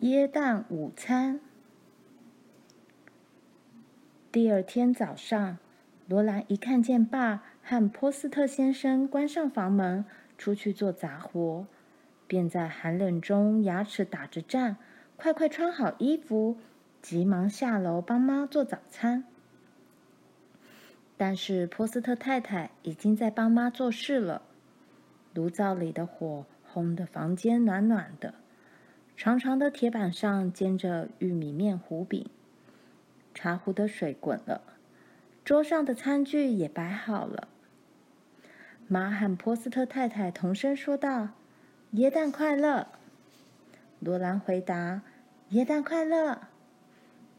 耶诞午餐。第二天早上，罗兰一看见爸和波斯特先生关上房门出去做杂活，便在寒冷中牙齿打着战，快快穿好衣服，急忙下楼帮妈做早餐。但是波斯特太太已经在帮妈做事了，炉灶里的火烘得房间暖暖的。长长的铁板上煎着玉米面糊饼，茶壶的水滚了，桌上的餐具也摆好了。妈和波斯特太太同声说道：“耶诞快乐！”罗兰回答：“耶诞快乐！”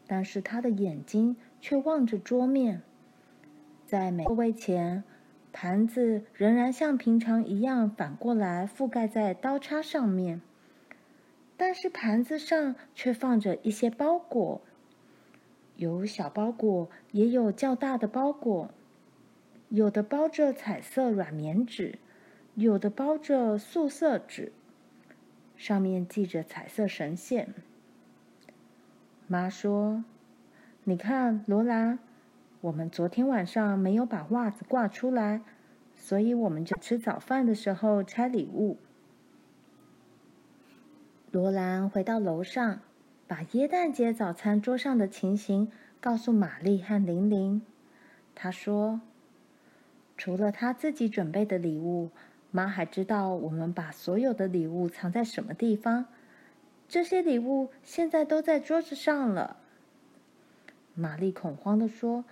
但是他的眼睛却望着桌面，在每个位前，盘子仍然像平常一样反过来覆盖在刀叉上面。但是盘子上却放着一些包裹，有小包裹，也有较大的包裹，有的包着彩色软棉纸，有的包着素色纸，上面系着彩色绳线。妈说：“你看，罗兰，我们昨天晚上没有把袜子挂出来，所以我们就吃早饭的时候拆礼物。”罗兰回到楼上，把耶诞节早餐桌上的情形告诉玛丽和玲玲。她说：“除了她自己准备的礼物，妈还知道我们把所有的礼物藏在什么地方。这些礼物现在都在桌子上了。”玛丽恐慌地说：“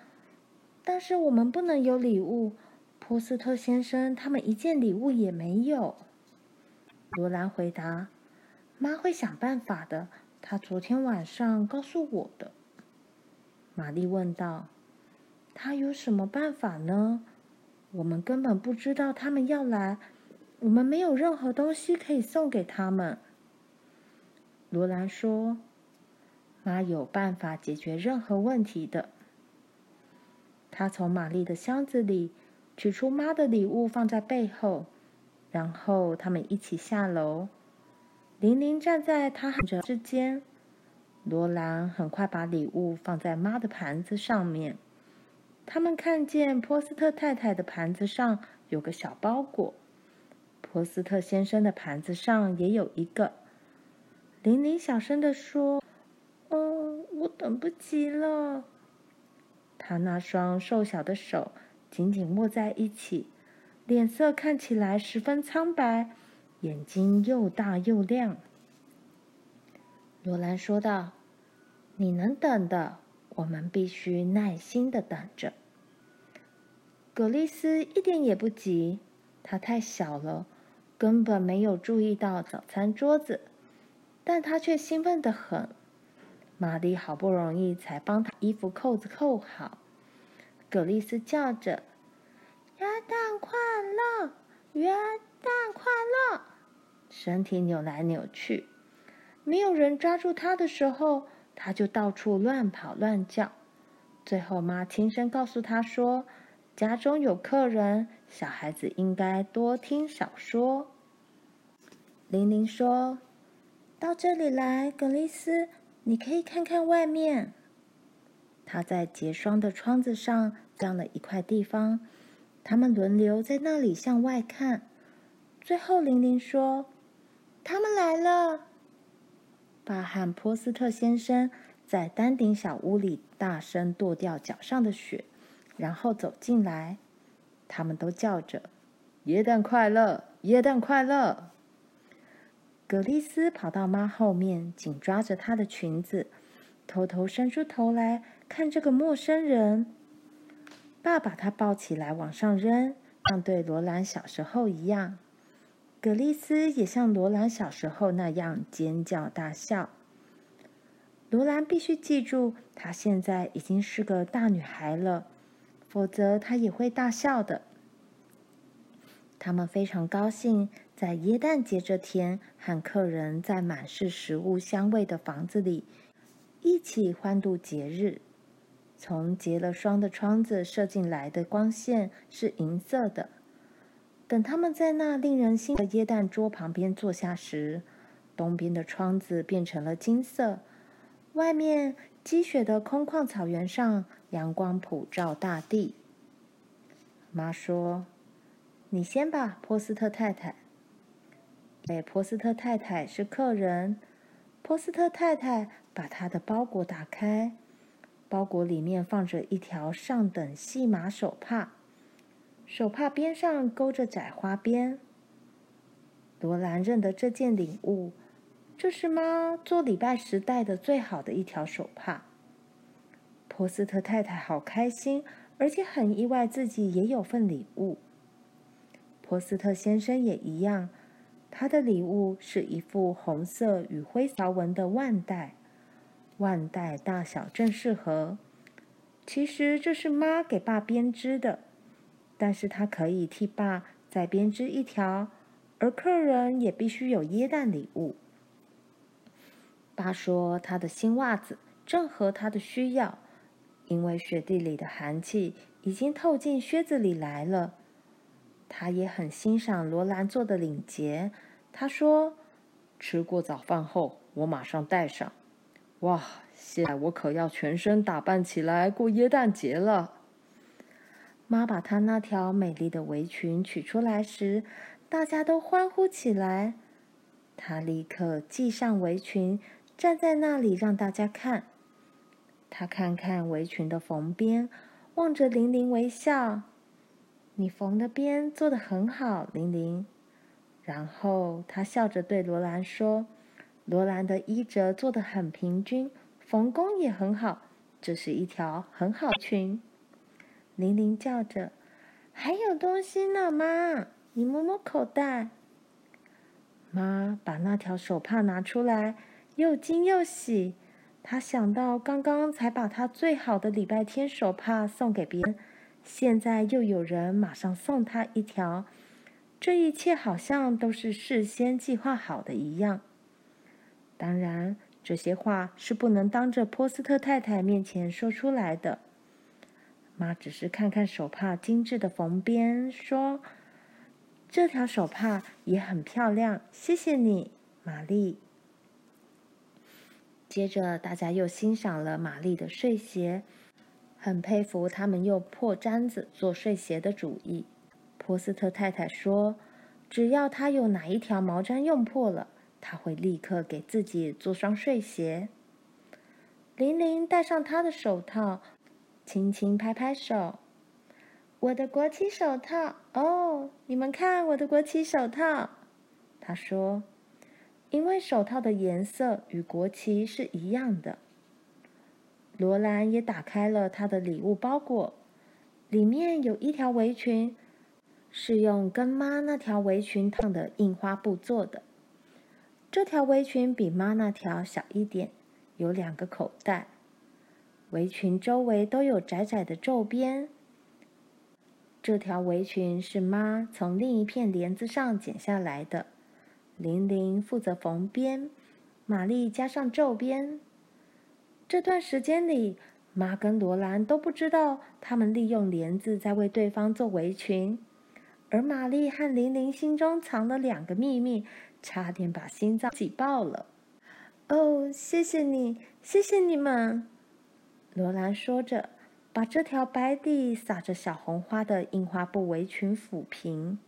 但是我们不能有礼物。波斯特先生他们一件礼物也没有。”罗兰回答。妈会想办法的。她昨天晚上告诉我的。玛丽问道：“她有什么办法呢？我们根本不知道他们要来，我们没有任何东西可以送给他们。”罗兰说：“妈有办法解决任何问题的。”她从玛丽的箱子里取出妈的礼物，放在背后，然后他们一起下楼。玲玲站在他和之间，罗兰很快把礼物放在妈的盘子上面。他们看见波斯特太太的盘子上有个小包裹，波斯特先生的盘子上也有一个。玲玲小声地说：“哦，我等不及了。”她那双瘦小的手紧紧握在一起，脸色看起来十分苍白。眼睛又大又亮。罗兰说道：“你能等的，我们必须耐心的等着。”葛丽丝一点也不急，她太小了，根本没有注意到早餐桌子，但她却兴奋的很。玛丽好不容易才帮她衣服扣子扣好，葛丽丝叫着：“元旦快乐！耶诞快乐！”身体扭来扭去，没有人抓住他的时候，他就到处乱跑乱叫。最后，妈轻声告诉他说：“家中有客人，小孩子应该多听少说。”玲玲说：“到这里来，格丽丝，你可以看看外面。”她在结霜的窗子上镶了一块地方，他们轮流在那里向外看。最后，玲玲说。他们来了。爸和波斯特先生在丹顶小屋里大声跺掉脚上的雪，然后走进来。他们都叫着：“耶诞快乐，耶诞快乐！”格丽丝跑到妈后面，紧抓着她的裙子，偷偷伸出头来看这个陌生人。爸把她抱起来往上扔，像对罗兰小时候一样。葛丽丝也像罗兰小时候那样尖叫大笑。罗兰必须记住，她现在已经是个大女孩了，否则她也会大笑的。他们非常高兴，在耶诞节这天和客人在满是食物香味的房子里一起欢度节日。从结了霜的窗子射进来的光线是银色的。等他们在那令人心的椰蛋桌旁边坐下时，东边的窗子变成了金色，外面积雪的空旷草原上，阳光普照大地。妈说：“你先吧，波斯特太太。”哎，波斯特太太是客人。波斯特太太把她的包裹打开，包裹里面放着一条上等细麻手帕，手帕边上勾着窄花边。罗兰认得这件礼物，这是妈做礼拜时戴的最好的一条手帕。波斯特太太好开心，而且很意外自己也有份礼物。波斯特先生也一样。他的礼物是一副红色与灰条纹的腕带，腕带大小正适合。其实这是妈给爸编织的，但是他可以替爸再编织一条，而客人也必须有耶诞礼物。爸说他的新袜子正合他的需要，因为雪地里的寒气已经透进靴子里来了。他也很欣赏罗兰做的领结。他说：“吃过早饭后，我马上戴上。哇，现在我可要全身打扮起来过耶诞节了。”妈把她那条美丽的围裙取出来时，大家都欢呼起来。她立刻系上围裙，站在那里让大家看。她看看围裙的缝边，望着玲玲微笑。你缝的边做得很好，玲玲。然后他笑着对罗兰说：“罗兰的衣褶做得很平均，缝工也很好，这是一条很好裙。”玲玲叫着：“还有东西呢，妈！你摸摸口袋。”妈把那条手帕拿出来，又惊又喜。她想到刚刚才把她最好的礼拜天手帕送给别人。现在又有人马上送她一条，这一切好像都是事先计划好的一样。当然，这些话是不能当着波斯特太太面前说出来的。妈只是看看手帕精致的缝边，说：“这条手帕也很漂亮，谢谢你，玛丽。”接着，大家又欣赏了玛丽的睡鞋。很佩服他们用破毡子做睡鞋的主意。波斯特太太说：“只要他有哪一条毛毡用破了，他会立刻给自己做双睡鞋。”玲玲戴上她的手套，轻轻拍拍手：“我的国旗手套哦，你们看我的国旗手套。”他说：“因为手套的颜色与国旗是一样的。”罗兰也打开了他的礼物包裹，里面有一条围裙，是用跟妈那条围裙烫的印花布做的。这条围裙比妈那条小一点，有两个口袋。围裙周围都有窄窄的皱边。这条围裙是妈从另一片帘子上剪下来的。玲玲负责缝边，玛丽加上皱边。这段时间里，妈跟罗兰都不知道他们利用帘子在为对方做围裙，而玛丽和玲玲心中藏了两个秘密，差点把心脏挤爆了。哦，谢谢你，谢谢你们！罗兰说着，把这条白底撒着小红花的印花布围裙抚平，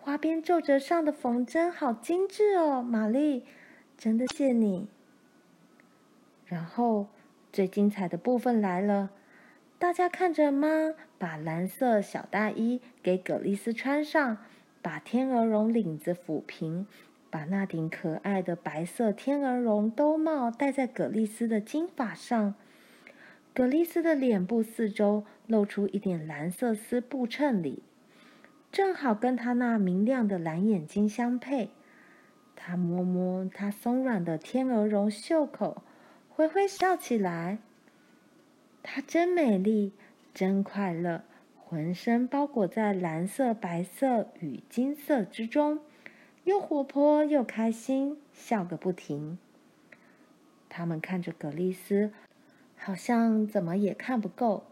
花边皱褶上的缝针好精致哦，玛丽，真的谢你。然后，最精彩的部分来了。大家看着妈把蓝色小大衣给葛丽丝穿上，把天鹅绒领子抚平，把那顶可爱的白色天鹅绒兜帽戴在葛丽丝的金发上。葛丽丝的脸部四周露出一点蓝色丝布衬里，正好跟她那明亮的蓝眼睛相配。她摸摸她松软的天鹅绒袖口。灰灰笑起来，她真美丽，真快乐，浑身包裹在蓝色、白色与金色之中，又活泼又开心，笑个不停。他们看着葛丽丝，好像怎么也看不够。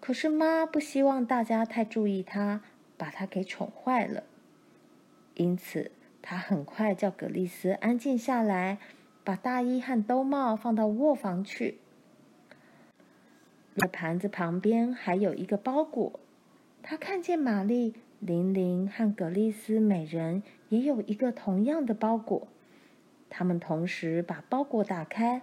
可是妈不希望大家太注意她，把她给宠坏了。因此，他很快叫葛丽丝安静下来，把大衣和兜帽放到卧房去。在盘子旁边还有一个包裹，他看见玛丽、玲玲和葛丽丝每人也有一个同样的包裹。他们同时把包裹打开，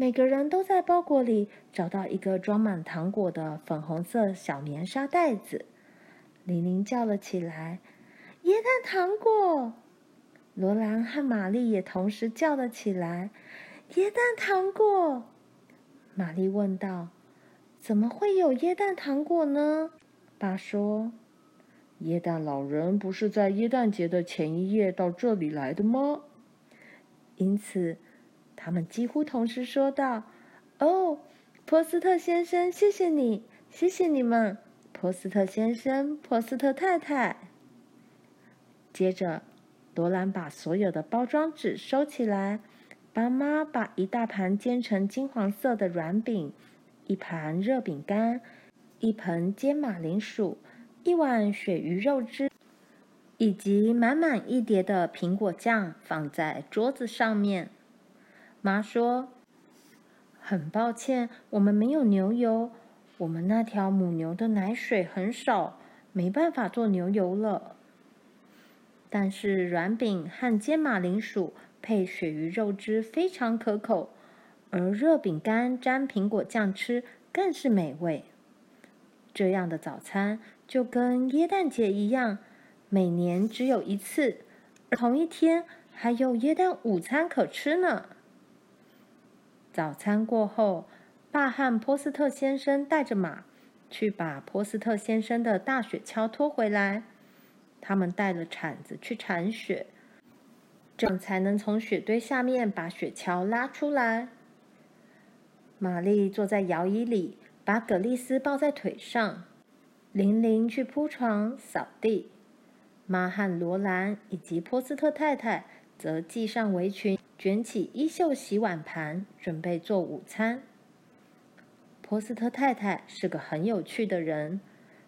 每个人都在包裹里找到一个装满糖果的粉红色小棉纱袋子。玲玲叫了起来：“椰蛋糖果！”罗兰和玛丽也同时叫了起来：“椰蛋糖果！”玛丽问道：“怎么会有椰蛋糖果呢？”爸说：“椰蛋老人不是在椰蛋节的前一夜到这里来的吗？”因此，他们几乎同时说道：“哦，波斯特先生，谢谢你，谢谢你们，波斯特先生，波斯特太太。”接着。罗兰把所有的包装纸收起来，爸妈把一大盘煎成金黄色的软饼、一盘热饼干、一盆煎马铃薯、一碗鳕鱼肉汁，以及满满一碟的苹果酱放在桌子上面。妈说：“很抱歉，我们没有牛油，我们那条母牛的奶水很少，没办法做牛油了。”但是软饼和煎马铃薯配鳕鱼肉汁非常可口，而热饼干沾苹果酱吃更是美味。这样的早餐就跟耶诞节一样，每年只有一次，同一天还有耶诞午餐可吃呢。早餐过后，爸和波斯特先生带着马去把波斯特先生的大雪橇拖回来。他们带了铲子去铲雪，这样才能从雪堆下面把雪橇拉出来。玛丽坐在摇椅里，把葛丽丝抱在腿上。玲玲去铺床、扫地。妈和罗兰以及波斯特太太则系上围裙，卷起衣袖洗碗盘，准备做午餐。波斯特太太是个很有趣的人。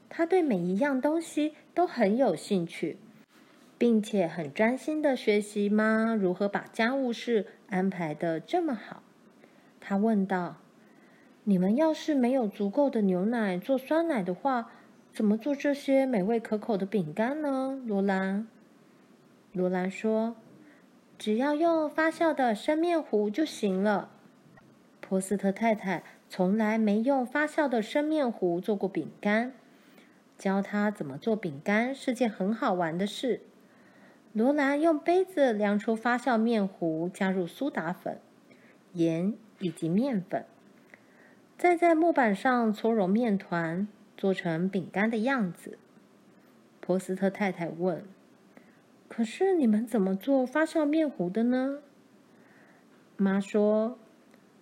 他对每一样东西都很有兴趣，并且很专心的学习妈如何把家务事安排得这么好。他问道：“你们要是没有足够的牛奶做酸奶的话，怎么做这些美味可口的饼干呢？”罗兰。罗兰说：“只要用发酵的生面糊就行了。”波斯特太太从来没用发酵的生面糊做过饼干。教他怎么做饼干是件很好玩的事。罗兰用杯子量出发酵面糊，加入苏打粉、盐以及面粉，再在木板上搓揉面团，做成饼干的样子。波斯特太太问：“可是你们怎么做发酵面糊的呢？”妈说：“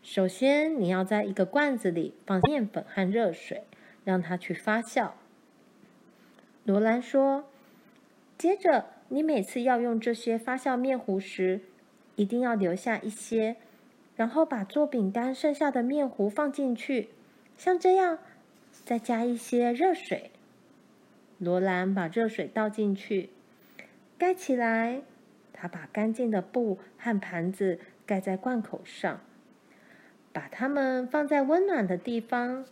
首先你要在一个罐子里放面粉和热水，让它去发酵。”罗兰说：“接着，你每次要用这些发酵面糊时，一定要留下一些，然后把做饼干剩下的面糊放进去，像这样，再加一些热水。”罗兰把热水倒进去，盖起来。他把干净的布和盘子盖在罐口上，把它们放在温暖的地方。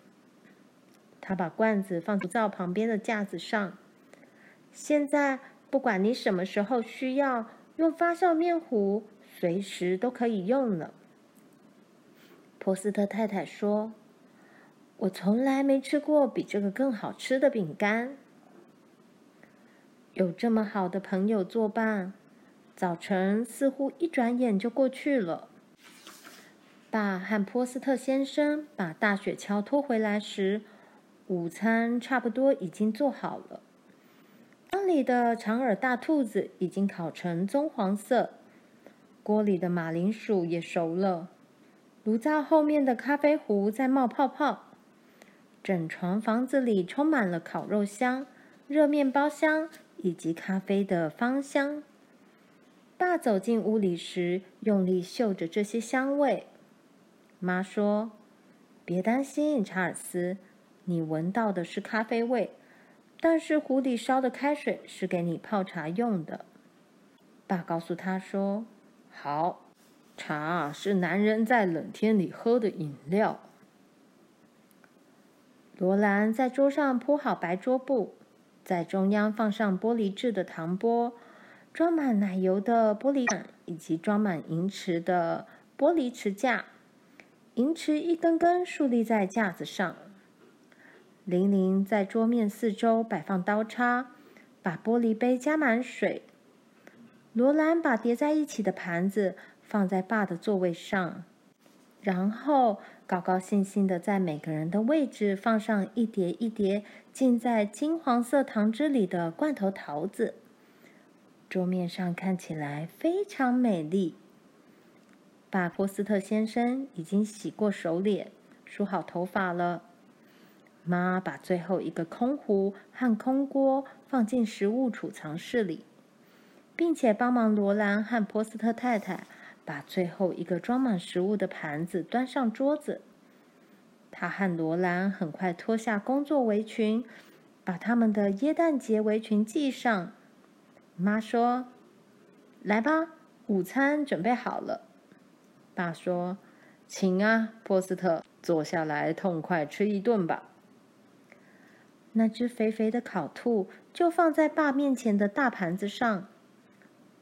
他把罐子放在灶旁边的架子上。现在，不管你什么时候需要用发酵面糊，随时都可以用了。波斯特太太说：“我从来没吃过比这个更好吃的饼干。有这么好的朋友作伴，早晨似乎一转眼就过去了。”爸和波斯特先生把大雪橇拖回来时，午餐差不多已经做好了。缸里的长耳大兔子已经烤成棕黄色，锅里的马铃薯也熟了，炉灶后面的咖啡壶在冒泡泡，整幢房子里充满了烤肉香、热面包香以及咖啡的芳香。爸走进屋里时，用力嗅着这些香味。妈说：“别担心，查尔斯。”你闻到的是咖啡味，但是壶里烧的开水是给你泡茶用的。爸告诉他说：“好，茶是男人在冷天里喝的饮料。”罗兰在桌上铺好白桌布，在中央放上玻璃制的糖钵，装满奶油的玻璃碗，以及装满银匙的玻璃匙架。银匙一根根竖立在架子上。玲玲在桌面四周摆放刀叉，把玻璃杯加满水。罗兰把叠在一起的盘子放在爸的座位上，然后。高高兴兴的在每个人的位置放上一叠一叠浸在金黄色糖汁里的罐头桃子，桌面上看起来非常美丽。巴波斯特先生已经洗过手脸、梳好头发了。妈把最后一个空壶和空锅放进食物储藏室里，并且帮忙罗兰和波斯特太太。把最后一个装满食物的盘子端上桌子。他和罗兰很快脱下工作围裙，把他们的耶诞节围裙系上。妈说：“来吧，午餐准备好了。”爸说：“请啊，波斯特，坐下来痛快吃一顿吧。”那只肥肥的烤兔就放在爸面前的大盘子上，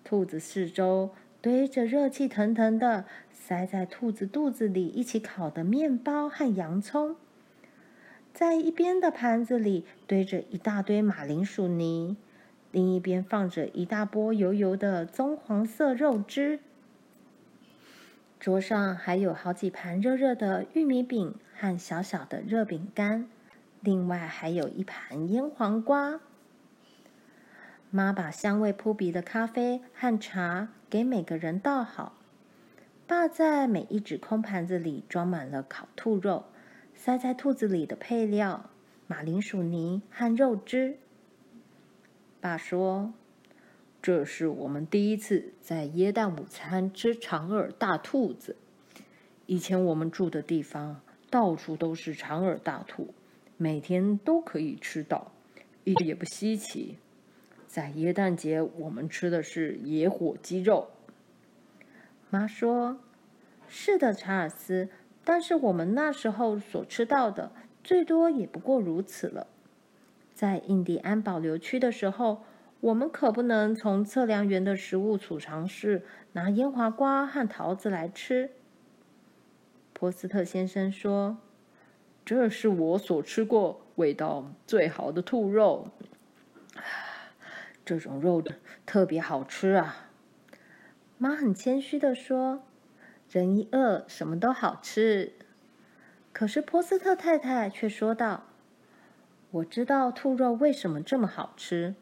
兔子四周。堆着热气腾腾的，塞在兔子肚子里一起烤的面包和洋葱，在一边的盘子里堆着一大堆马铃薯泥，另一边放着一大波油油的棕黄色肉汁。桌上还有好几盘热热的玉米饼和小小的热饼干，另外还有一盘腌黄瓜。妈把香味扑鼻的咖啡和茶给每个人倒好。爸在每一只空盘子里装满了烤兔肉，塞在兔子里的配料：马铃薯泥和肉汁。爸说：“这是我们第一次在耶诞午餐吃长耳大兔子。以前我们住的地方到处都是长耳大兔，每天都可以吃到，一点也不稀奇。”在耶诞节，我们吃的是野火鸡肉。妈说：“是的，查尔斯，但是我们那时候所吃到的，最多也不过如此了。在印第安保留区的时候，我们可不能从测量员的食物储藏室拿烟花瓜和桃子来吃。”波斯特先生说：“这是我所吃过味道最好的兔肉。”这种肉特别好吃啊！妈很谦虚的说：“人一饿，什么都好吃。”可是波斯特太太却说道：“我知道兔肉为什么这么好吃。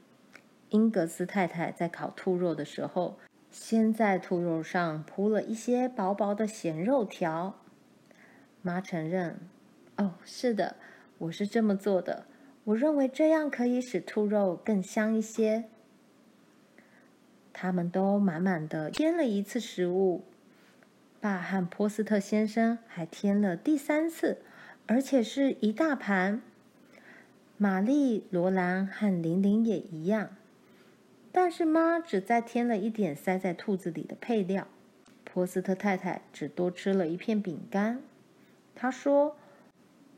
英格斯太太在烤兔肉的时候，先在兔肉上铺了一些薄薄的咸肉条。”妈承认：“哦，是的，我是这么做的。我认为这样可以使兔肉更香一些。”他们都满满的添了一次食物，爸和波斯特先生还添了第三次，而且是一大盘。玛丽、罗兰和玲玲也一样，但是妈只再添了一点塞在兔子里的配料。波斯特太太只多吃了一片饼干。她说：“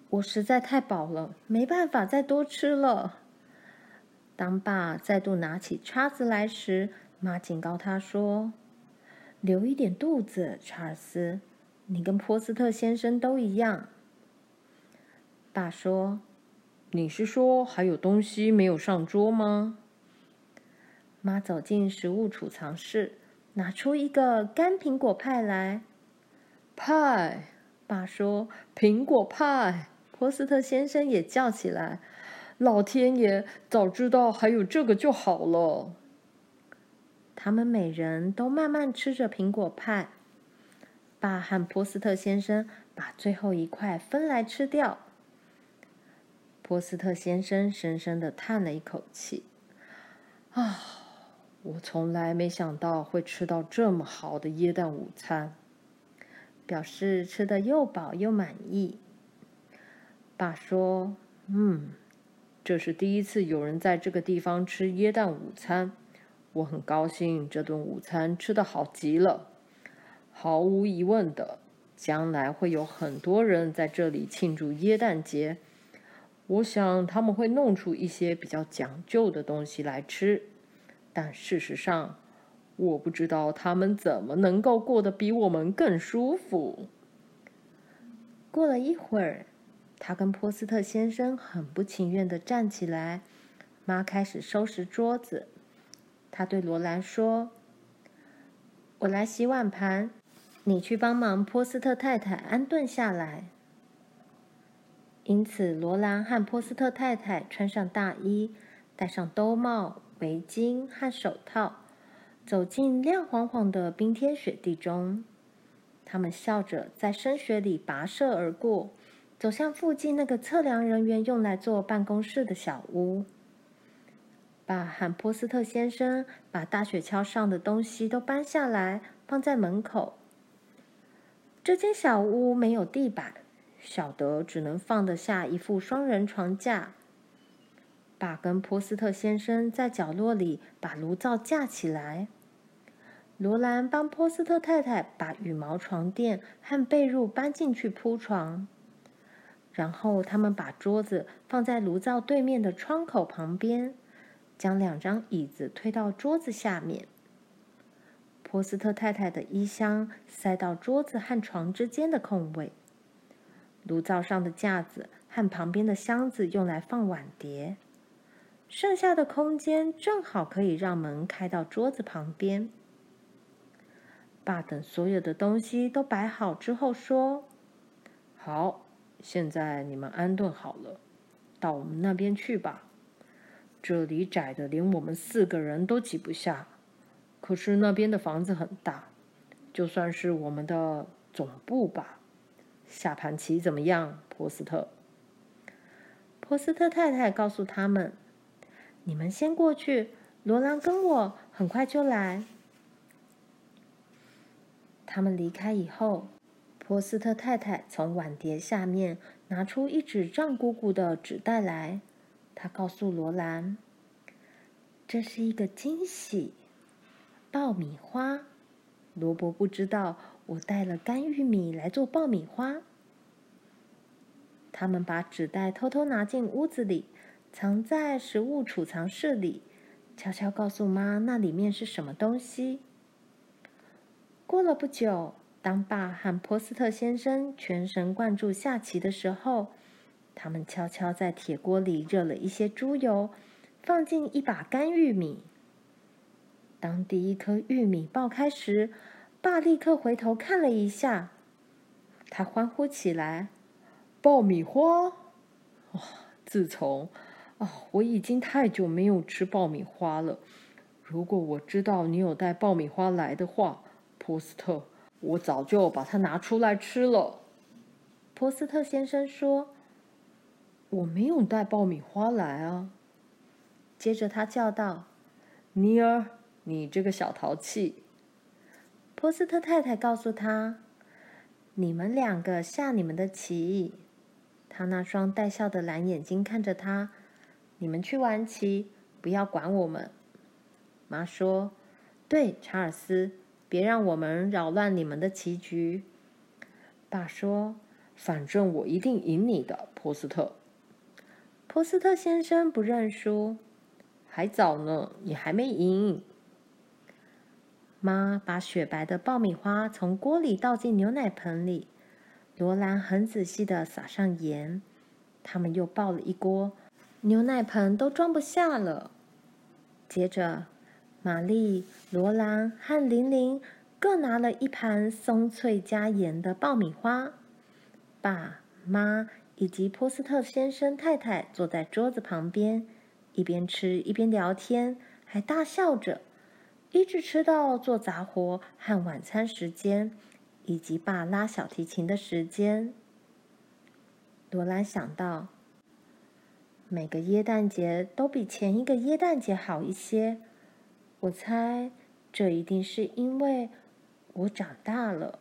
我实在太饱了，没办法再多吃了。”当爸再度拿起叉子来时，妈警告他说：“留一点肚子，查尔斯，你跟波斯特先生都一样。”爸说：“你是说还有东西没有上桌吗？”妈走进食物储藏室，拿出一个干苹果派来。派，爸说：“苹果派。”波斯特先生也叫起来：“老天爷，早知道还有这个就好了。”他们每人都慢慢吃着苹果派。爸和波斯特先生把最后一块分来吃掉。波斯特先生深深的叹了一口气：“啊，我从来没想到会吃到这么好的椰蛋午餐。”表示吃得又饱又满意。爸说：“嗯，这是第一次有人在这个地方吃椰蛋午餐。”我很高兴这顿午餐吃得好极了。毫无疑问的，将来会有很多人在这里庆祝耶诞节。我想他们会弄出一些比较讲究的东西来吃，但事实上，我不知道他们怎么能够过得比我们更舒服。过了一会儿，他跟波斯特先生很不情愿地站起来。妈开始收拾桌子，他对罗兰说：“我来洗碗盘。”你去帮忙波斯特太太安顿下来。因此，罗兰和波斯特太太穿上大衣，戴上兜帽、围巾和手套，走进亮晃晃的冰天雪地中。他们笑着在深雪里跋涉而过，走向附近那个测量人员用来做办公室的小屋。爸喊波斯特先生把大雪橇上的东西都搬下来，放在门口。这间小屋没有地板，小德只能放得下一副双人床架。爸跟波斯特先生在角落里把炉灶架起来。罗兰帮波斯特太太把羽毛床垫和被褥搬进去铺床，然后他们把桌子放在炉灶对面的窗口旁边，将两张椅子推到桌子下面。波斯特太太的衣箱塞到桌子和床之间的空位，炉灶上的架子和旁边的箱子用来放碗碟，剩下的空间正好可以让门开到桌子旁边。爸等所有的东西都摆好之后说：“好，现在你们安顿好了，到我们那边去吧。这里窄的连我们四个人都挤不下。”可是那边的房子很大，就算是我们的总部吧。下盘棋怎么样，波斯特？波斯特太太告诉他们：“你们先过去，罗兰跟我很快就来。”他们离开以后，波斯特太太从碗碟下面拿出一纸胀鼓鼓的纸袋来，他告诉罗兰：“这是一个惊喜。”爆米花，罗伯不知道我带了干玉米来做爆米花。他们把纸袋偷偷拿进屋子里，藏在食物储藏室里，悄悄告诉妈那里面是什么东西。过了不久，当爸和波斯特先生全神贯注下棋的时候，他们悄悄在铁锅里热了一些猪油，放进一把干玉米。当第一颗玉米爆开时，爸立刻回头看了一下，他欢呼起来：“爆米花！哦，自从……哦，我已经太久没有吃爆米花了。如果我知道你有带爆米花来的话，波斯特，我早就把它拿出来吃了。”波斯特先生说：“我没有带爆米花来啊。”接着他叫道：“尼尔。”你这个小淘气！波斯特太太告诉他：“你们两个下你们的棋。”他那双带笑的蓝眼睛看着他：“你们去玩棋，不要管我们。”妈说：“对，查尔斯，别让我们扰乱你们的棋局。”爸说：“反正我一定赢你的，波斯特。”波斯特先生不认输：“还早呢，你还没赢。”妈把雪白的爆米花从锅里倒进牛奶盆里，罗兰很仔细地撒上盐。他们又爆了一锅，牛奶盆都装不下了。接着，玛丽、罗兰和玲玲各拿了一盘松脆加盐的爆米花。爸妈以及波斯特先生太太坐在桌子旁边，一边吃一边聊天，还大笑着。一直吃到做杂活和晚餐时间，以及爸拉小提琴的时间。罗兰想到，每个耶诞节都比前一个耶诞节好一些。我猜，这一定是因为我长大了。